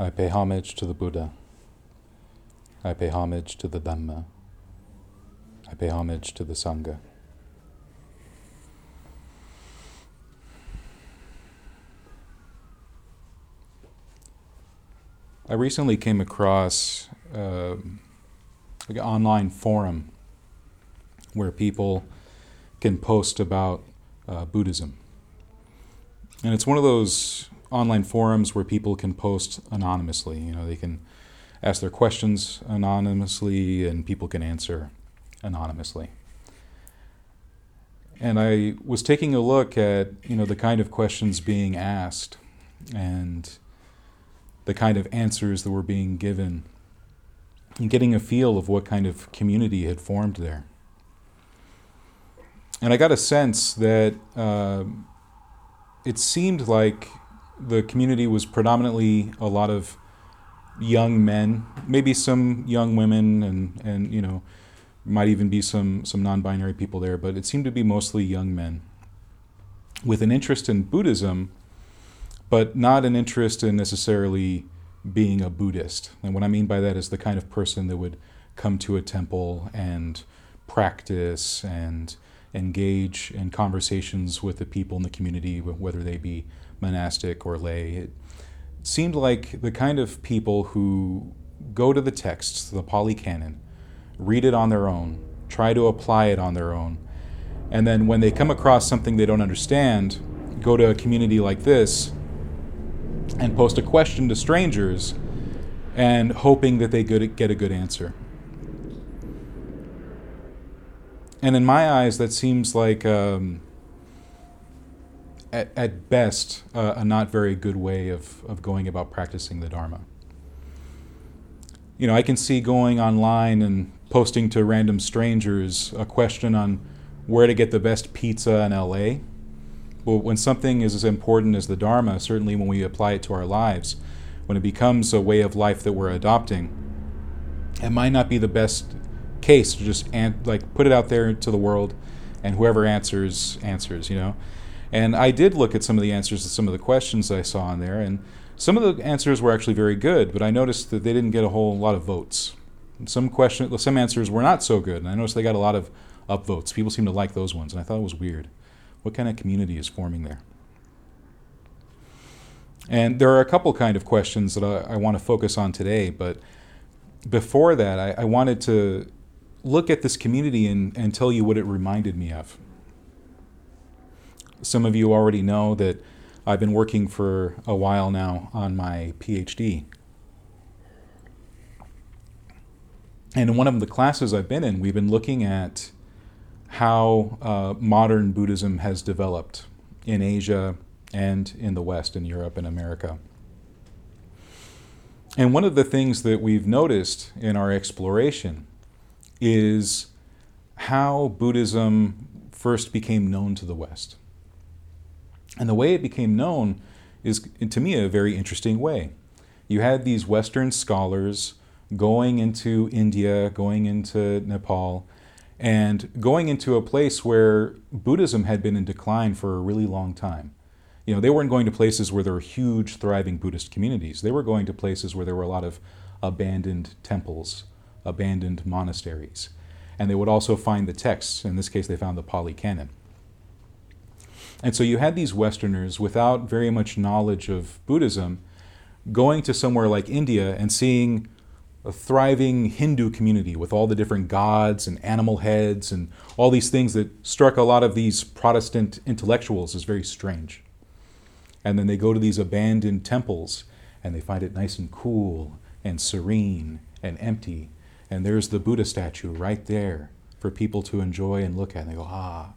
I pay homage to the Buddha. I pay homage to the Dhamma. I pay homage to the Sangha. I recently came across uh, like an online forum where people can post about uh, Buddhism. And it's one of those online forums where people can post anonymously. You know, they can ask their questions anonymously and people can answer anonymously. And I was taking a look at, you know, the kind of questions being asked and the kind of answers that were being given and getting a feel of what kind of community had formed there. And I got a sense that uh, it seemed like the community was predominantly a lot of young men, maybe some young women, and, and you know, might even be some, some non binary people there, but it seemed to be mostly young men with an interest in Buddhism, but not an interest in necessarily being a Buddhist. And what I mean by that is the kind of person that would come to a temple and practice and engage in conversations with the people in the community, whether they be monastic or lay. It seemed like the kind of people who go to the texts, the Pali Canon, read it on their own, try to apply it on their own, and then when they come across something they don't understand, go to a community like this and post a question to strangers and hoping that they get a good answer. And in my eyes, that seems like, um, at, at best, uh, a not very good way of, of going about practicing the Dharma. You know, I can see going online and posting to random strangers a question on where to get the best pizza in LA. But when something is as important as the Dharma, certainly when we apply it to our lives, when it becomes a way of life that we're adopting, it might not be the best case to just an- like put it out there to the world, and whoever answers answers. You know, and I did look at some of the answers to some of the questions I saw in there, and some of the answers were actually very good, but I noticed that they didn't get a whole lot of votes. Some question, some answers were not so good, and I noticed they got a lot of upvotes. People seem to like those ones, and I thought it was weird. What kind of community is forming there? And there are a couple kind of questions that I, I want to focus on today, but before that, I, I wanted to look at this community and, and tell you what it reminded me of. Some of you already know that I've been working for a while now on my PhD. And in one of the classes I've been in, we've been looking at how uh, modern Buddhism has developed in Asia and in the West, in Europe and America. And one of the things that we've noticed in our exploration is how Buddhism first became known to the West. And the way it became known is, to me, a very interesting way. You had these Western scholars going into India, going into Nepal, and going into a place where Buddhism had been in decline for a really long time. You know, they weren't going to places where there were huge, thriving Buddhist communities. They were going to places where there were a lot of abandoned temples, abandoned monasteries. And they would also find the texts. In this case, they found the Pali Canon. And so you had these Westerners without very much knowledge of Buddhism going to somewhere like India and seeing a thriving Hindu community with all the different gods and animal heads and all these things that struck a lot of these Protestant intellectuals as very strange. And then they go to these abandoned temples and they find it nice and cool and serene and empty. And there's the Buddha statue right there for people to enjoy and look at. And they go, ah,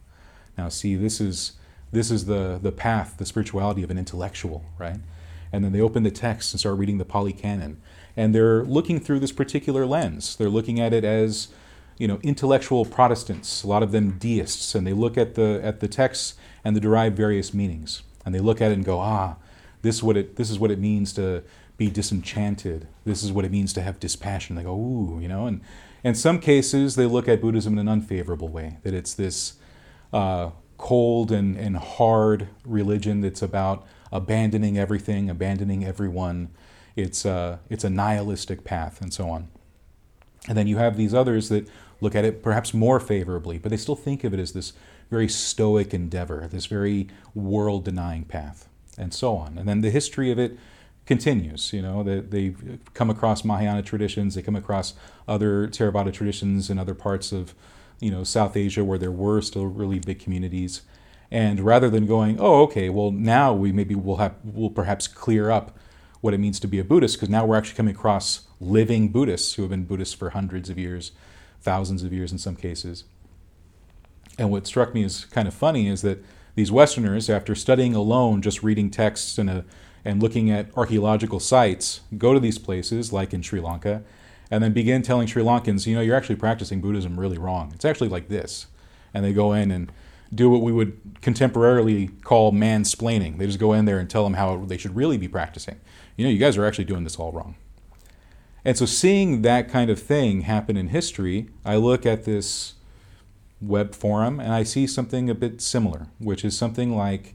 now see, this is this is the the path, the spirituality of an intellectual, right? And then they open the text and start reading the Pali Canon and they're looking through this particular lens. They're looking at it as you know intellectual Protestants, a lot of them deists, and they look at the at the texts and they derive various meanings, and they look at it and go, ah, this is what it this is what it means to be disenchanted. This is what it means to have dispassion. They go, ooh, you know, and in some cases they look at Buddhism in an unfavorable way, that it's this uh, cold and, and hard religion that's about abandoning everything, abandoning everyone, it's a, it's a nihilistic path, and so on. And then you have these others that look at it perhaps more favorably, but they still think of it as this very stoic endeavor, this very world denying path, and so on. And then the history of it continues. You know, they, they come across Mahayana traditions, they come across other Theravada traditions in other parts of, you know, South Asia where there were still really big communities. And rather than going, oh, okay, well now we maybe will have will perhaps clear up what it means to be a Buddhist because now we're actually coming across living Buddhists who have been Buddhists for hundreds of years, thousands of years in some cases. And what struck me as kind of funny is that these Westerners, after studying alone, just reading texts and a and looking at archaeological sites, go to these places like in Sri Lanka, and then begin telling Sri Lankans, you know, you're actually practicing Buddhism really wrong. It's actually like this. And they go in and do what we would contemporarily call mansplaining. They just go in there and tell them how they should really be practicing. You know, you guys are actually doing this all wrong. And so, seeing that kind of thing happen in history, I look at this web forum and I see something a bit similar, which is something like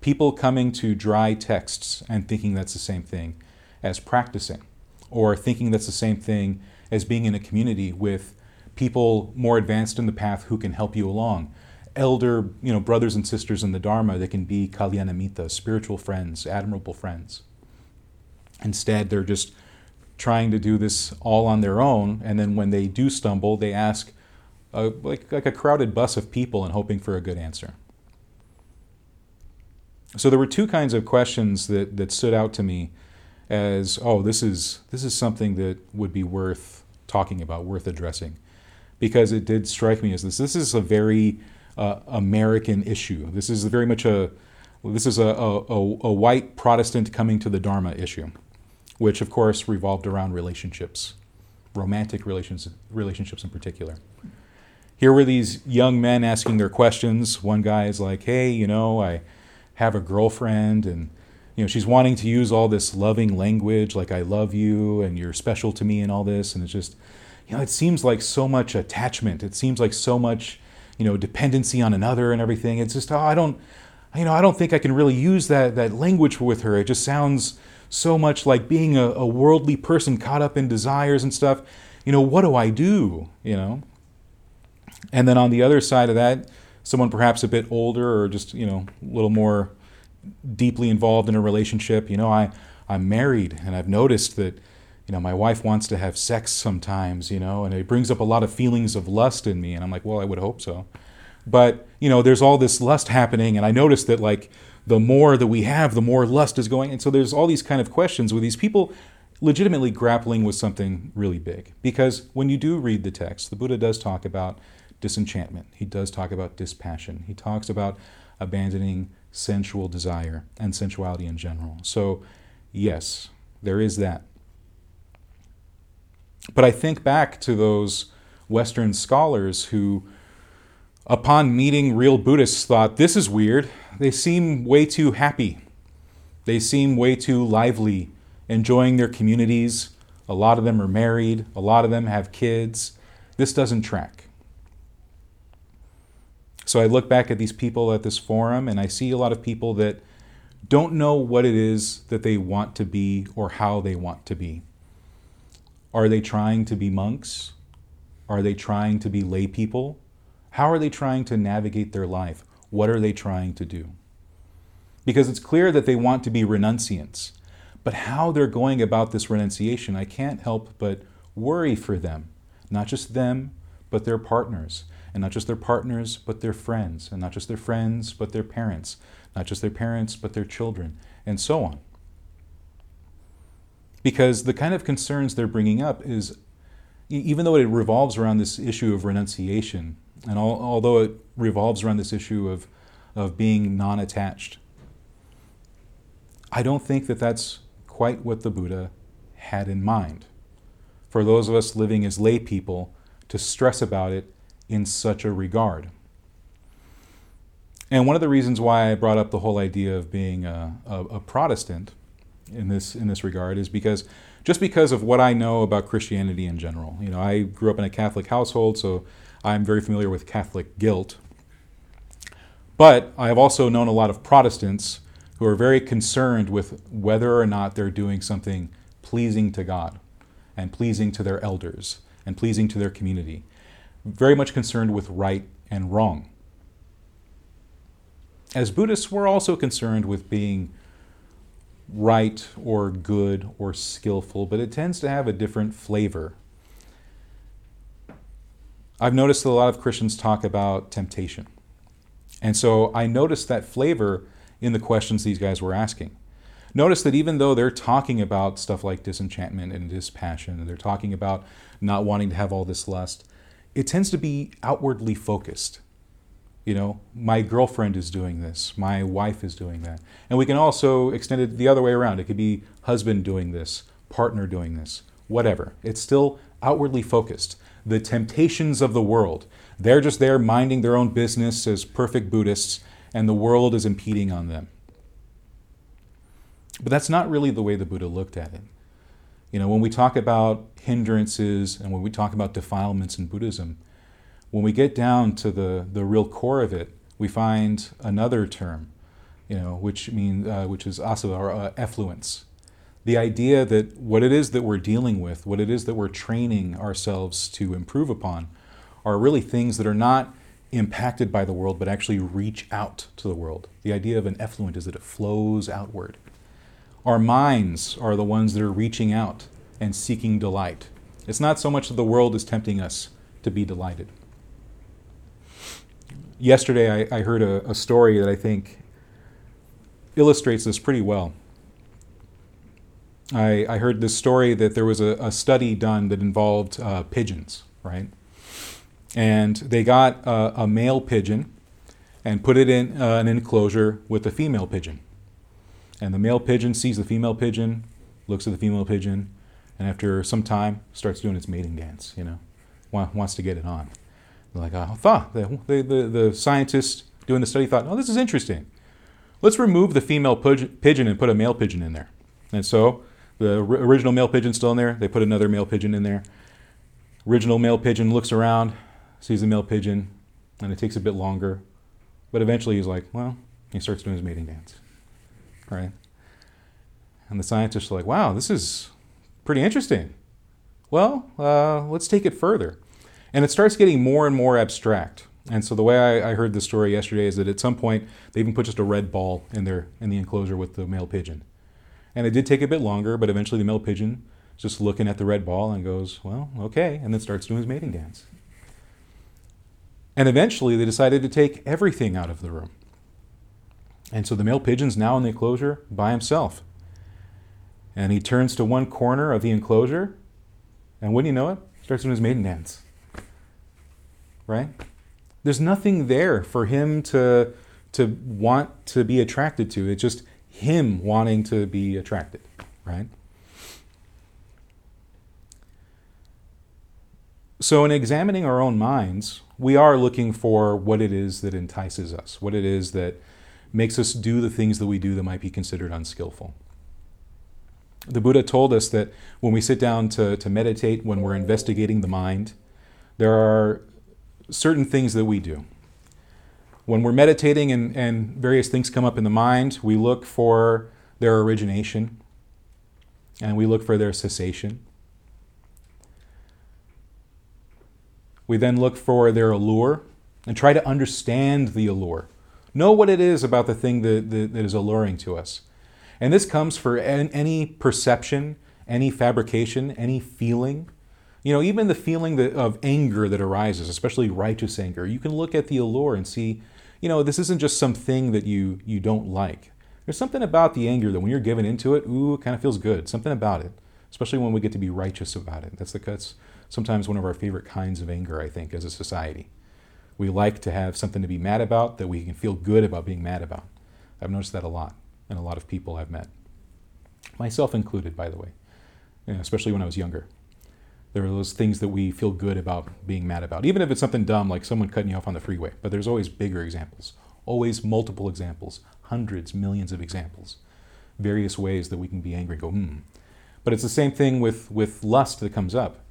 people coming to dry texts and thinking that's the same thing as practicing, or thinking that's the same thing as being in a community with people more advanced in the path who can help you along. Elder, you know, brothers and sisters in the Dharma that can be kalyanamitta, spiritual friends, admirable friends. Instead, they're just trying to do this all on their own, and then when they do stumble, they ask, uh, like, like a crowded bus of people and hoping for a good answer. So there were two kinds of questions that, that stood out to me as, oh, this is, this is something that would be worth talking about, worth addressing. Because it did strike me as this. This is a very uh, American issue. This is very much a, this is a, a, a white Protestant coming to the Dharma issue, which of course revolved around relationships, romantic relations, relationships in particular. Here were these young men asking their questions. One guy is like, hey, you know, I have a girlfriend and you know she's wanting to use all this loving language like i love you and you're special to me and all this and it's just you know it seems like so much attachment. It seems like so much you know dependency on another and everything. It's just oh i don't you know i don't think i can really use that that language with her. It just sounds so much like being a, a worldly person caught up in desires and stuff. You know what do i do? You know? And then on the other side of that someone perhaps a bit older or just you know a little more deeply involved in a relationship you know i i'm married and i've noticed that you know my wife wants to have sex sometimes you know and it brings up a lot of feelings of lust in me and i'm like well i would hope so but you know there's all this lust happening and i noticed that like the more that we have the more lust is going and so there's all these kind of questions with these people legitimately grappling with something really big because when you do read the text the buddha does talk about disenchantment. He does talk about dispassion. He talks about abandoning sensual desire and sensuality in general. So, yes, there is that. But I think back to those Western scholars who, upon meeting real Buddhists, thought, this is weird. They seem way too happy. They seem way too lively, enjoying their communities. A lot of them are married, a lot of them have kids. This doesn't track. So I look back at these people at this forum and I see a lot of people that don't know what it is that they want to be or how they want to be. Are they trying to be monks? Are they trying to be lay people? How are they trying to navigate their life? What are they trying to do? Because it's clear that they want to be renunciants. But how they're going about this renunciation, I can't help but worry for them. Not just them, but their partners and not just their partners, but their friends, and not just their friends, but their parents, not just their parents, but their children, and so on. Because the kind of concerns they're bringing up is, even though it revolves around this issue of renunciation, and although it revolves around this issue of, of being non attached, I don't think that that's quite what the Buddha had in mind. For those of us living as lay people, to stress about it in such a regard. And one of the reasons why I brought up the whole idea of being a, a, a, Protestant in this in this regard is because just because of what I know about Christianity in general. You know, I grew up in a Catholic household, so I'm very familiar with Catholic guilt. But I have also known a lot of Protestants who are very concerned with whether or not they're doing something pleasing to God and pleasing to their elders and pleasing to their community. Very much concerned with right and wrong. As Buddhists, we're also concerned with being right or good or skillful, but it tends to have a different flavor. I've noticed that a lot of Christians talk about temptation. And so I noticed that flavor in the questions these guys were asking. Notice that even though they're talking about stuff like disenchantment and dispassion, and they're talking about not wanting to have all this lust, it tends to be outwardly focused. You know, my girlfriend is doing this, my wife is doing that. And we can also extend it the other way around. It could be husband doing this, partner doing this, whatever. It's still outwardly focused. The temptations of the world, they're just there minding their own business as perfect Buddhists, and the world is impeding on them. But that's not really the way the Buddha looked at it. You know, when we talk about hindrances and when we talk about defilements in Buddhism, when we get down to the, the real core of it, we find another term, you know, which means uh, which is asava or uh, effluence. The idea that what it is that we're dealing with, what it is that we're training ourselves to improve upon, are really things that are not impacted by the world, but actually reach out to the world. The idea of an effluent is that it flows outward. Our minds are the ones that are reaching out and seeking delight. It's not so much that the world is tempting us to be delighted yesterday I, I heard a, a, story that I think illustrates this pretty well. I, I heard this story that there was a, a study done that involved uh, pigeons, right? And they got a, a male pigeon and put it in uh, an enclosure with a female pigeon. And the male pigeon sees the female pigeon, looks at the female pigeon, and after some time starts doing its mating dance, you know, wants to get it on. They're like, oh, thought the, the, the, the scientists doing the study thought, oh, this is interesting. Let's remove the female pigeon and put a male pigeon in there. And so the original male pigeon's still in there. They put another male pigeon in there. Original male pigeon looks around, sees the male pigeon, and it takes a bit longer. But eventually he's like, well, he starts doing his mating dance. Right? And the scientists are like, wow, this is pretty interesting. Well, uh, let's take it further. And it starts getting more and more abstract. And so the way I, I, heard the story yesterday is that at some point they even put just a red ball in there in the enclosure with the male pigeon. And it did take a bit longer, but eventually the male pigeon is just looking at the red ball and goes, well, okay, and then starts doing his mating dance. And eventually they decided to take everything out of the room. And so the male pigeon's now in the enclosure by himself. And he turns to one corner of the enclosure, and wouldn't you know it, starts doing his mating dance right? There's nothing there for him to to want to be attracted to. It's just him wanting to be attracted, right? So, in examining our own minds, we are looking for what it is that entices us, what it is that makes us do the things that we do that might be considered unskillful. The Buddha told us that when we sit down to, to meditate, when we're investigating the mind, there are certain things that we do. When we're meditating and, and various things come up in the mind, we look for their origination and we look for their cessation. We then look for their allure and try to understand the allure. Know what it is about the thing that, that, that is alluring to us. And this comes for any perception, any fabrication, any feeling you know, even the feeling that, of anger that arises, especially righteous anger, you can look at the allure and see, you know, this isn't just something that you you don't like. There's something about the anger that when you're given into it, ooh, it kind of feels good. Something about it, especially when we get to be righteous about it. That's the that's sometimes one of our favorite kinds of anger, I think, as a society. We like to have something to be mad about that we can feel good about being mad about. I've noticed that a lot in a lot of people I've met, myself included, by the way, you know, especially when I was younger. There are those things that we feel good about being mad about, even if it's something dumb like someone cutting you off on the freeway. But there's always bigger examples, always multiple examples, hundreds, millions of examples, various ways that we can be angry. and go, hmm. But it's the same thing with with lust that comes up.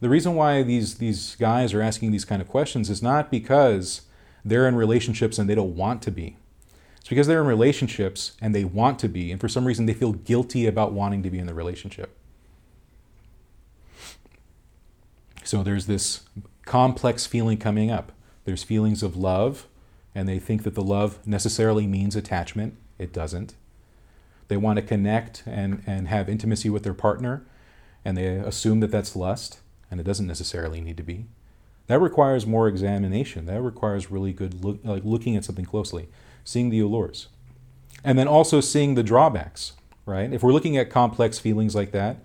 The reason why these these guys are asking these kind of questions is not because they're in relationships and they don't want to be. It's because they're in relationships and they want to be, and for some reason they feel guilty about wanting to be in the relationship. So there's this complex feeling coming up. There's feelings of love, and they think that the love necessarily means attachment. It doesn't. They want to connect and, and have intimacy with their partner, and they assume that that's lust and it doesn't necessarily need to be. That requires more examination. That requires really good look, like looking at something closely, seeing the allures, and then also seeing the drawbacks. Right? If we're looking at complex feelings like that,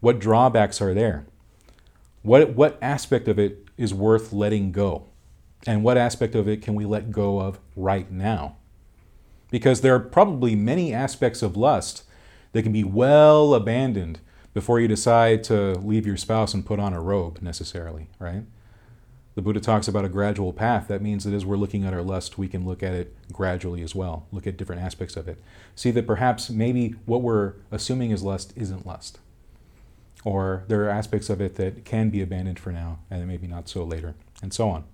what drawbacks are there? What what aspect of it is worth letting go, and what aspect of it can we let go of right now? Because there are probably many aspects of lust that can be well abandoned before you decide to leave your spouse and put on a robe necessarily, right? The Buddha talks about a gradual path. That means that as we're looking at our lust, we can look at it gradually as well, look at different aspects of it. See that perhaps maybe what we're assuming is lust isn't lust. Or there are aspects of it that can be abandoned for now and maybe not so later, and so on.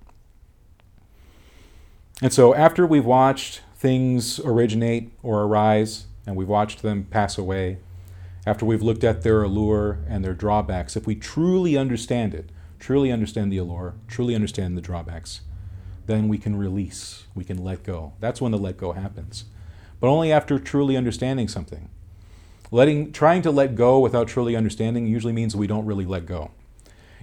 And so after we've watched things originate or arise, and we've watched them pass away, after we've looked at their allure and their drawbacks, if we truly understand it, truly understand the allure, truly understand the drawbacks, then we can release, we can let go. That's when the let go happens. But only after truly understanding something. Letting, trying to let go without truly understanding usually means we don't really let go.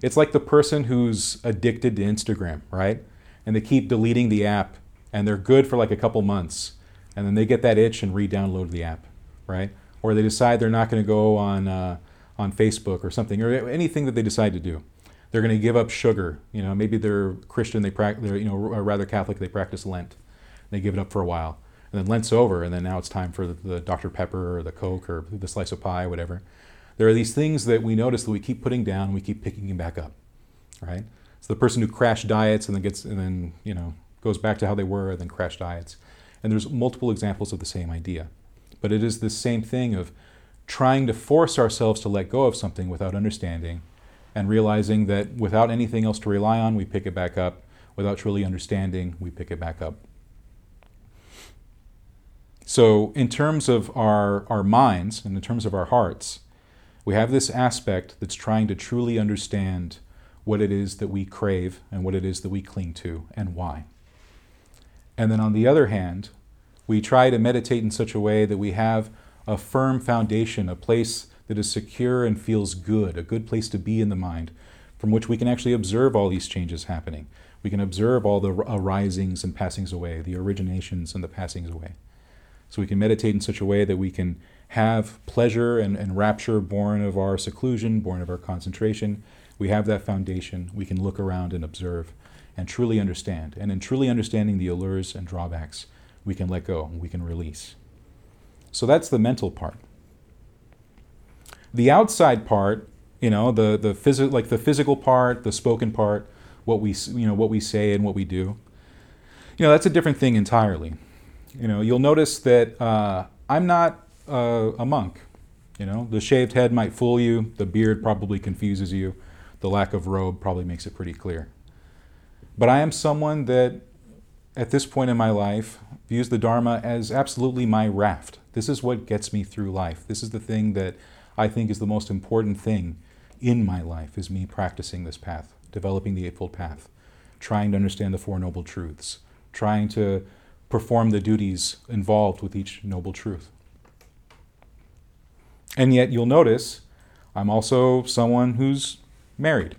It's like the person who's addicted to Instagram, right? And they keep deleting the app and they're good for like a couple months and then they get that itch and re-download the app, right? Or they decide they're not going to go on uh, on Facebook or something or anything that they decide to do they're going to give up sugar. You know, maybe they're Christian, they practice, they're you know rather Catholic, they practice Lent. They give it up for a while, and then Lent's over, and then now it's time for the, the Dr Pepper or the Coke or the slice of pie, whatever. There are these things that we notice that we keep putting down, and we keep picking them back up, right? So the person who crash diets and then gets and then you know goes back to how they were, and then crash diets, and there's multiple examples of the same idea, but it is the same thing of trying to force ourselves to let go of something without understanding and realizing that without anything else to rely on, we pick it back up. Without truly understanding, we pick it back up. So, in terms of our, our minds and in terms of our hearts, we have this aspect that's trying to truly understand what it is that we crave and what it is that we cling to and why. And then on the other hand, we try to meditate in such a way that we have a firm foundation, a place that is secure and feels good, a good place to be in the mind, from which we can actually observe all these changes happening. We can observe all the arisings and passings away, the originations and the passings away. So we can meditate in such a way that we can have pleasure and, and rapture born of our seclusion, born of our concentration. We have that foundation. We can look around and observe and truly understand. And in truly understanding the allures and drawbacks, we can let go we can release. So that's the mental part. The outside part, you know, the the phys- like the physical part, the spoken part, what we you know what we say and what we do, you know, that's a different thing entirely. You know, you'll notice that uh, I'm not uh, a monk. You know, the shaved head might fool you. The beard probably confuses you. The lack of robe probably makes it pretty clear. But I am someone that, at this point in my life, views the Dharma as absolutely my raft. This is what gets me through life. This is the thing that I think is the most important thing in my life is me practicing this path, developing the Eightfold Path, trying to understand the Four Noble Truths, trying to perform the duties involved with each noble truth. And yet, you'll notice I'm also someone who's married.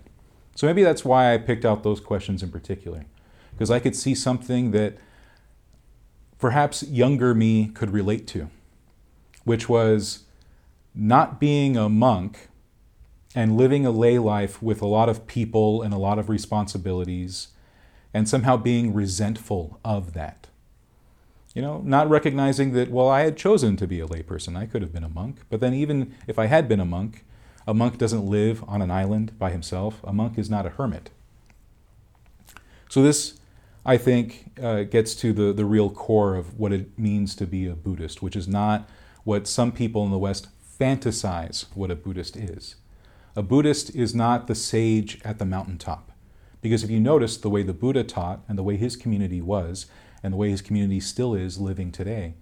So maybe that's why I picked out those questions in particular, because I could see something that perhaps younger me could relate to, which was not being a monk and living a lay life with a lot of people and a lot of responsibilities and somehow being resentful of that. You know, not recognizing that, well, I had chosen to be a layperson. I could have been a monk. But then, even if I had been a monk, a monk doesn't live on an island by himself. A monk is not a hermit. So, this, I think, uh, gets to the, the real core of what it means to be a Buddhist, which is not what some people in the West fantasize what a Buddhist is. A Buddhist is not the sage at the mountaintop. Because if you notice the way the Buddha taught and the way his community was and the way his community still is living today,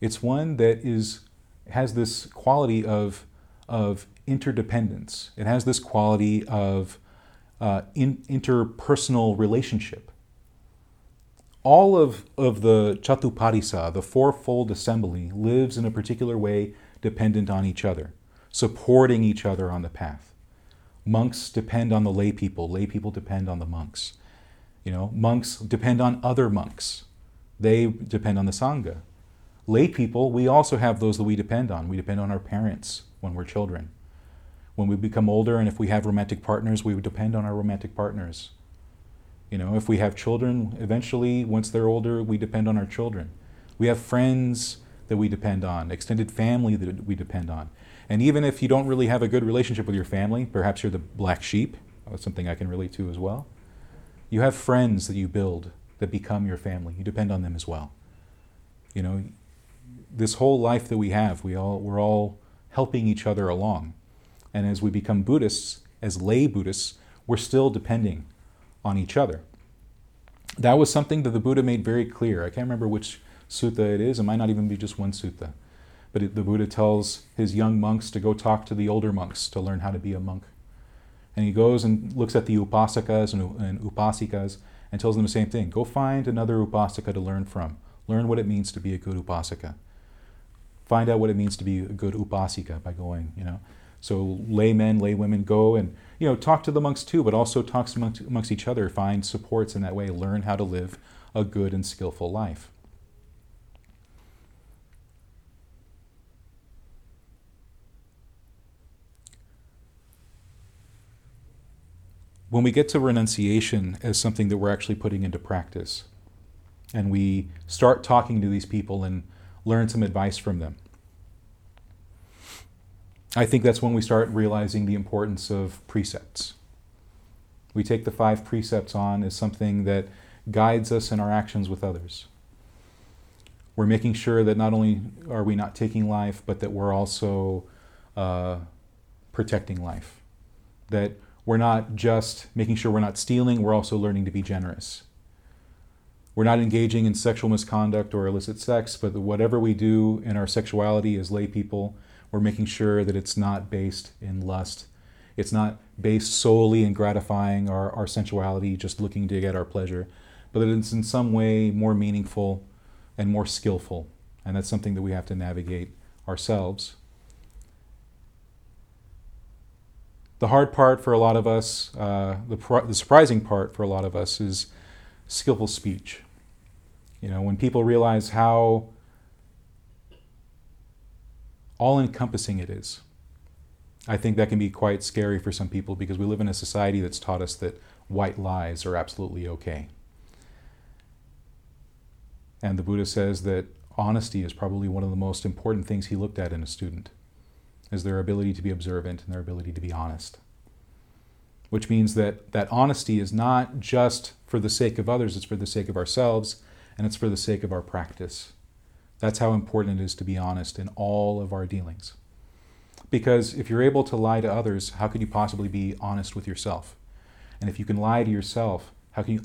it's one that is has this quality of, of interdependence. It has this quality of uh, in, interpersonal relationship. All of, of the Chatuparisa, the fourfold assembly, lives in a particular way dependent on each other, supporting each other on the path. Monks depend on the lay people, lay people depend on the monks. You know, monks depend on other monks. They depend on the Sangha. Lay people, we also have those that we depend on. We depend on our parents when we're children. When we become older and if we have romantic partners, we would depend on our romantic partners. You know, if we have children, eventually, once they're older, we depend on our children. We have friends that we depend on, extended family that we depend on. And even if you don't really have a good relationship with your family, perhaps you're the black sheep, that's something I can relate to as well. You have friends that you build that become your family. You depend on them as well. You know, this whole life that we have, we all we're all helping each other along. And as we become Buddhists, as lay Buddhists, we're still depending on each other. That was something that the Buddha made very clear. I can't remember which sutta it is. It might not even be just one sutta. But it, the Buddha tells his young monks to go talk to the older monks to learn how to be a monk. And he goes and looks at the upasakas and, and upasikas and tells them the same thing. Go find another upasaka to learn from. Learn what it means to be a good upasaka. Find out what it means to be a good upasika by going, you know. So laymen, laywomen go and you know talk to the monks too, but also talk amongst, amongst each other. Find supports in that way. Learn how to live a good and skillful life. when we get to renunciation as something that we're actually putting into practice, and we start talking to these people and learn some advice from them, I think that's when we start realizing the importance of precepts. We take the five precepts on as something that guides us in our actions with others. We're making sure that not only are we not taking life, but that we're also uh, protecting life. That we're not just making sure we're not stealing, we're also learning to be generous. We're not engaging in sexual misconduct or illicit sex, but whatever we do in our sexuality as lay people, we're making sure that it's not based in lust. It's not based solely in gratifying our, our sensuality, just looking to get our pleasure, but that it's in some way more meaningful and more skillful. And that's something that we have to navigate ourselves The hard part for a lot of us, uh, the, the surprising part for a lot of us, is skillful speech. You know, when people realize how all encompassing it is. I think that can be quite scary for some people because we live in a society that's taught us that white lies are absolutely okay. And the Buddha says that honesty is probably one of the most important things he looked at in a student is their ability to be observant and their ability to be honest. Which means that that honesty is not just for the sake of others, it's for the sake of ourselves and it's for the sake of our practice. That's how important it is to be honest in all of our dealings. Because if you're able to lie to others, how could you possibly be honest with yourself? And if you can lie to yourself, how can you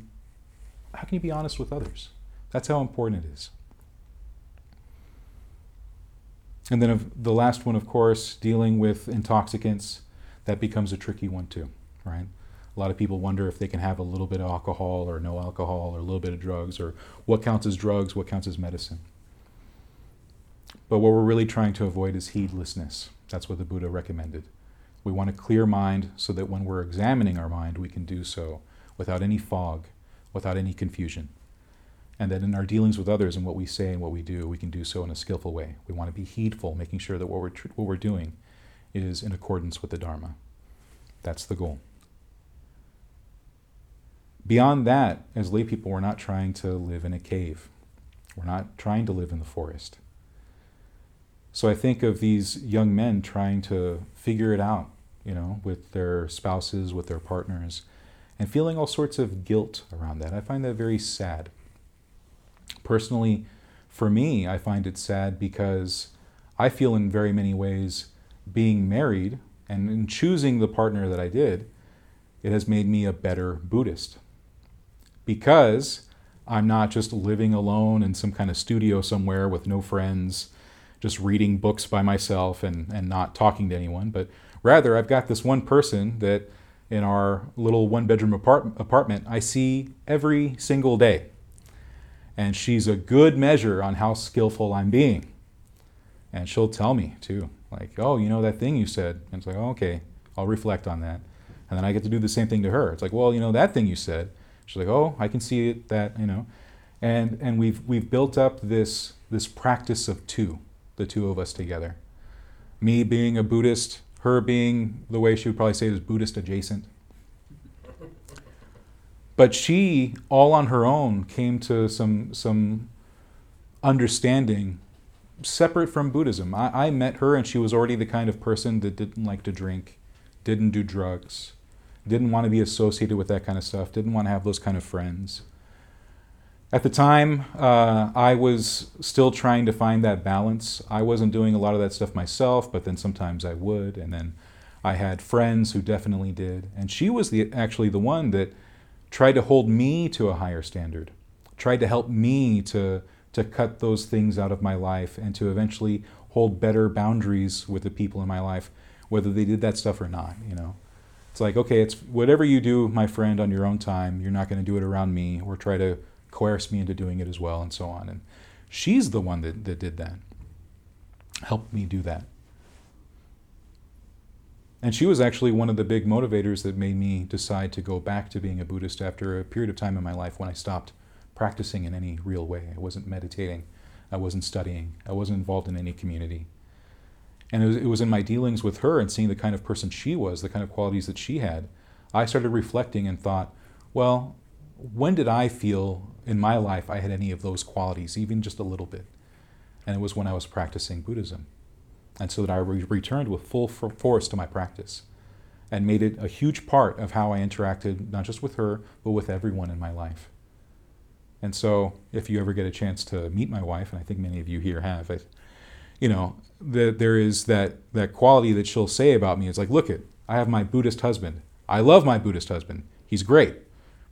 how can you be honest with others? That's how important it is. And then the last one, of course, dealing with intoxicants, that becomes a tricky one too, right? A lot of people wonder if they can have a little bit of alcohol or no alcohol or a little bit of drugs or what counts as drugs, what counts as medicine. But what we're really trying to avoid is heedlessness. That's what the Buddha recommended. We want a clear mind so that when we're examining our mind, we can do so without any fog, without any confusion and that in our dealings with others and what we say and what we do, we can do so in a skillful way. We want to be heedful, making sure that what we're, tr- what we're doing is in accordance with the Dharma. That's the goal. Beyond that, as lay people, we're not trying to live in a cave. We're not trying to live in the forest. So I think of these young men trying to figure it out, you know, with their spouses, with their partners, and feeling all sorts of guilt around that. I find that very sad. Personally, for me, I find it sad because I feel in very many ways being married and in choosing the partner that I did, it has made me a better Buddhist. Because I'm not just living alone in some kind of studio somewhere with no friends, just reading books by myself and, and not talking to anyone, but rather I've got this one person that in our little one bedroom apart- apartment, I see every single day. And she's a good measure on how skillful I'm being. And she'll tell me too, like, oh, you know that thing you said. And it's like, oh, okay, I'll reflect on that. And then I get to do the same thing to her. It's like, well, you know that thing you said. She's like, oh, I can see it, that, you know. And, and we've, we've built up this, this practice of two, the two of us together. Me being a Buddhist, her being the way she would probably say it is Buddhist adjacent. But she, all on her own, came to some, some understanding separate from Buddhism. I, I met her and she was already the kind of person that didn't like to drink, didn't do drugs, didn't want to be associated with that kind of stuff, didn't want to have those kind of friends. At the time, uh, I was still trying to find that balance. I wasn't doing a lot of that stuff myself, but then sometimes I would, and then I had friends who definitely did. And she was the, actually the one that tried to hold me to a higher standard, tried to help me to, to cut those things out of my life and to eventually hold better boundaries with the people in my life, whether they did that stuff or not, you know. It's like, okay, it's whatever you do, my friend, on your own time, you're not going to do it around me or try to coerced me into doing it as well, and so on. And she's the one that, that did that, helped me do that. And she was actually one of the big motivators that made me decide to go back to being a Buddhist after a period of time in my life when I stopped practicing in any real way. I wasn't meditating, I wasn't studying, I wasn't involved in any community. And it was, it was in my dealings with her and seeing the kind of person she was, the kind of qualities that she had, I started reflecting and thought, well, when did I feel in my life I had any of those qualities, even just a little bit? And it was when I was practicing Buddhism. And so that I re- returned with full force to my practice and made it a huge part of how I interacted, not just with her, but with everyone in my life. And so, if you ever get a chance to meet my wife, and I think many of you here have, I, you know, the, there is that, that quality that she'll say about me. It's like, look it, I have my Buddhist husband. I love my Buddhist husband. He's great.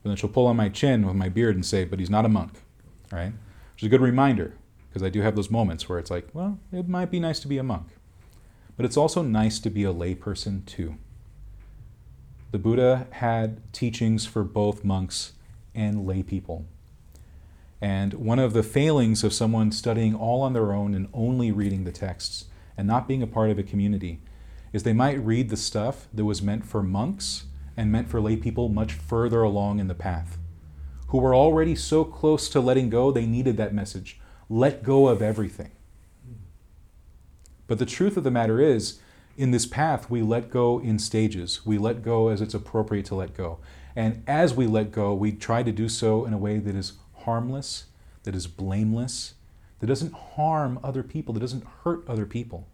But then she'll pull on my chin with my beard and say, but he's not a monk, right? Which is a good reminder, because I do have those moments where it's like, well, it might be nice to be a monk. But it's also nice to be a layperson too. The Buddha had teachings for both monks and lay people. And one of the failings of someone studying all on their own and only reading the texts and not being a part of a community is they might read the stuff that was meant for monks and meant for lay people much further along in the path, who were already so close to letting go, they needed that message. Let go of everything. But the truth of the matter is, in this path, we let go in stages. We let go as it's appropriate to let go. And as we let go, we try to do so in a way that is harmless, that is blameless, that doesn't harm other people, that doesn't hurt other people.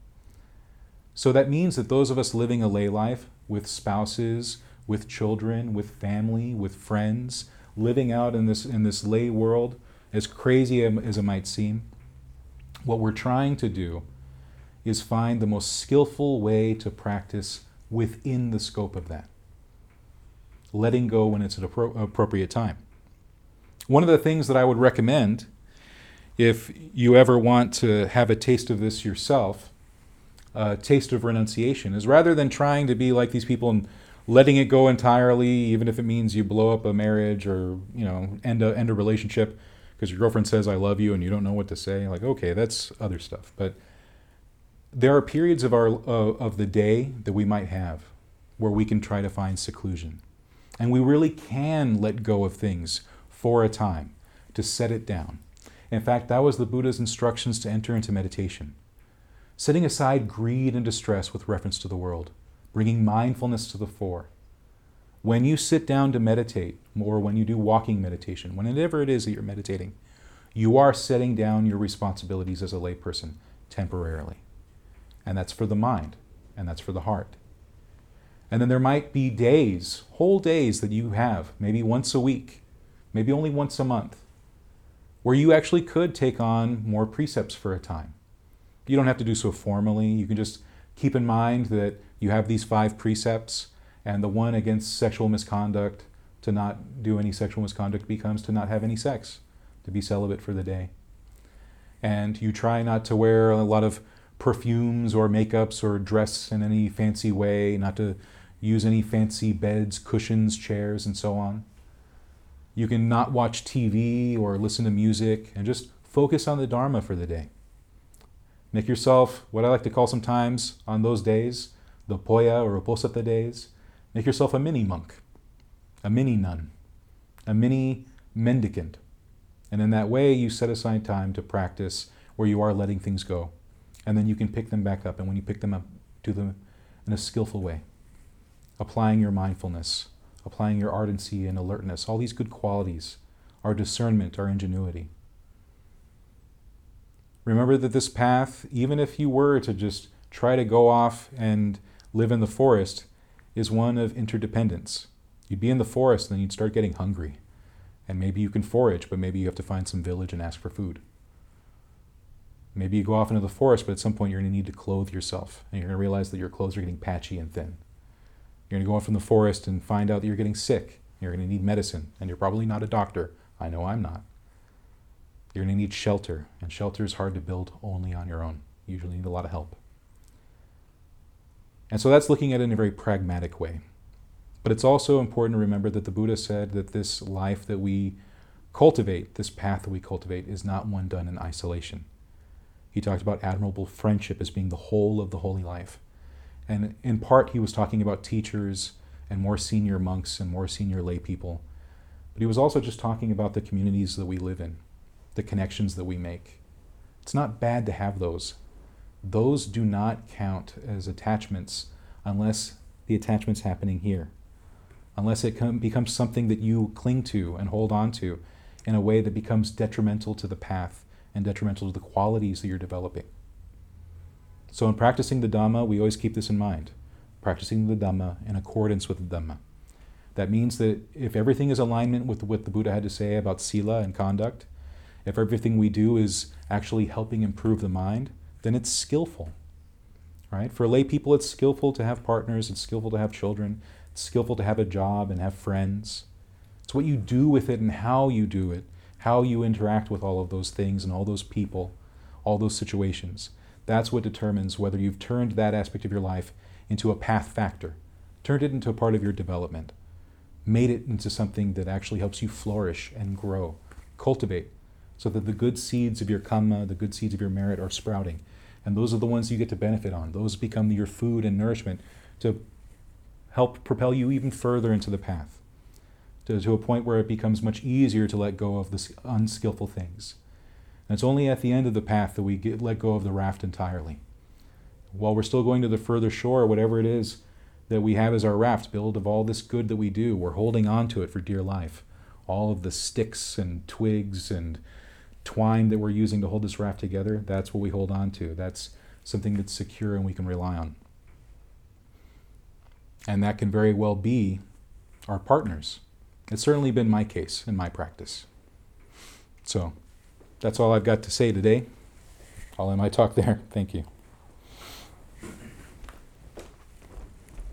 So that means that those of us living a lay life with spouses, with children, with family, with friends, living out in this, in this lay world, as crazy as it might seem, what we're trying to do is find the most skillful way to practice within the scope of that. Letting go when it's an appro- appropriate time. One of the things that I would recommend if you ever want to have a taste of this yourself, a taste of renunciation, is rather than trying to be like these people in letting it go entirely, even if it means you blow up a marriage or you know end a end a relationship because your girlfriend says I love you and you don't know what to say. Like okay, that's other stuff. But there are periods of our uh, of the day that we might have where we can try to find seclusion, and we really can let go of things for a time to set it down. In fact, that was the Buddha's instructions to enter into meditation. Setting aside greed and distress with reference to the world bringing mindfulness to the fore. When you sit down to meditate, or when you do walking meditation, whenever it is that you're meditating, you are setting down your responsibilities as a layperson temporarily. And that's for the mind, and that's for the heart. And then there might be days, whole days that you have, maybe once a week, maybe only once a month, where you actually could take on more precepts for a time. You don't have to do so formally. You can just keep in mind that you have these five precepts, and the one against sexual misconduct, to not do any sexual misconduct, becomes to not have any sex, to be celibate for the day. And you try not to wear a lot of perfumes or makeups or dress in any fancy way, not to use any fancy beds, cushions, chairs, and so on. You can not watch TV or listen to music and just focus on the Dharma for the day. Make yourself what I like to call sometimes on those days, the Poya or Uposatha days, make yourself a mini monk, a mini nun, a mini mendicant. And in that way, you set aside time to practice where you are letting things go. And then you can pick them back up. And when you pick them up, do them in a skillful way, applying your mindfulness, applying your ardency and alertness, all these good qualities, our discernment, our ingenuity. Remember that this path, even if you were to just try to go off and live in the forest, is one of interdependence. You'd be in the forest and then you'd start getting hungry. And maybe you can forage, but maybe you have to find some village and ask for food. Maybe you go off into the forest, but at some point you're going to need to clothe yourself. And you're going to realize that your clothes are getting patchy and thin. You're going to go off from the forest and find out that you're getting sick. You're going to need medicine. And you're probably not a doctor. I know I'm not. You're going to need shelter. And shelter is hard to build only on your own. You usually need a lot of help. And so that's looking at it in a very pragmatic way. But it's also important to remember that the Buddha said that this life that we cultivate, this path that we cultivate, is not one done in isolation. He talked about admirable friendship as being the whole of the holy life. And in part, he was talking about teachers and more senior monks and more senior lay people. But he was also just talking about the communities that we live in, the connections that we make. It's not bad to have those. Those do not count as attachments unless the attachment's happening here, unless it com- becomes something that you cling to and hold on to in a way that becomes detrimental to the path and detrimental to the qualities that you're developing. So, in practicing the Dhamma, we always keep this in mind practicing the Dhamma in accordance with the Dhamma. That means that if everything is alignment with what the Buddha had to say about sila and conduct, if everything we do is actually helping improve the mind, then it's skillful. Right? For lay people, it's skillful to have partners, it's skillful to have children, it's skillful to have a job and have friends. It's what you do with it and how you do it how you interact with all of those things and all those people, all those situations. That's what determines whether you've turned that aspect of your life into a path factor, turned it into a part of your development, made it into something that actually helps you flourish and grow, cultivate, so that the good seeds of your karma, the good seeds of your merit are sprouting. And those are the ones you get to benefit on. Those become your food and nourishment to help propel you even further into the path to, to a point where it becomes much easier to let go of the unskillful things. And it's only at the end of the path that we get, let go of the raft entirely. While we're still going to the further shore, whatever it is that we have as our raft, built of all this good that we do, we're holding on to it for dear life. All of the sticks and twigs and twine that we're using to hold this raft together, that's what we hold on to. That's something that's secure and we can rely on. And that can very well be our partners. It's certainly been my case in my practice. So that's all I've got to say today. I'll end my talk there. Thank you.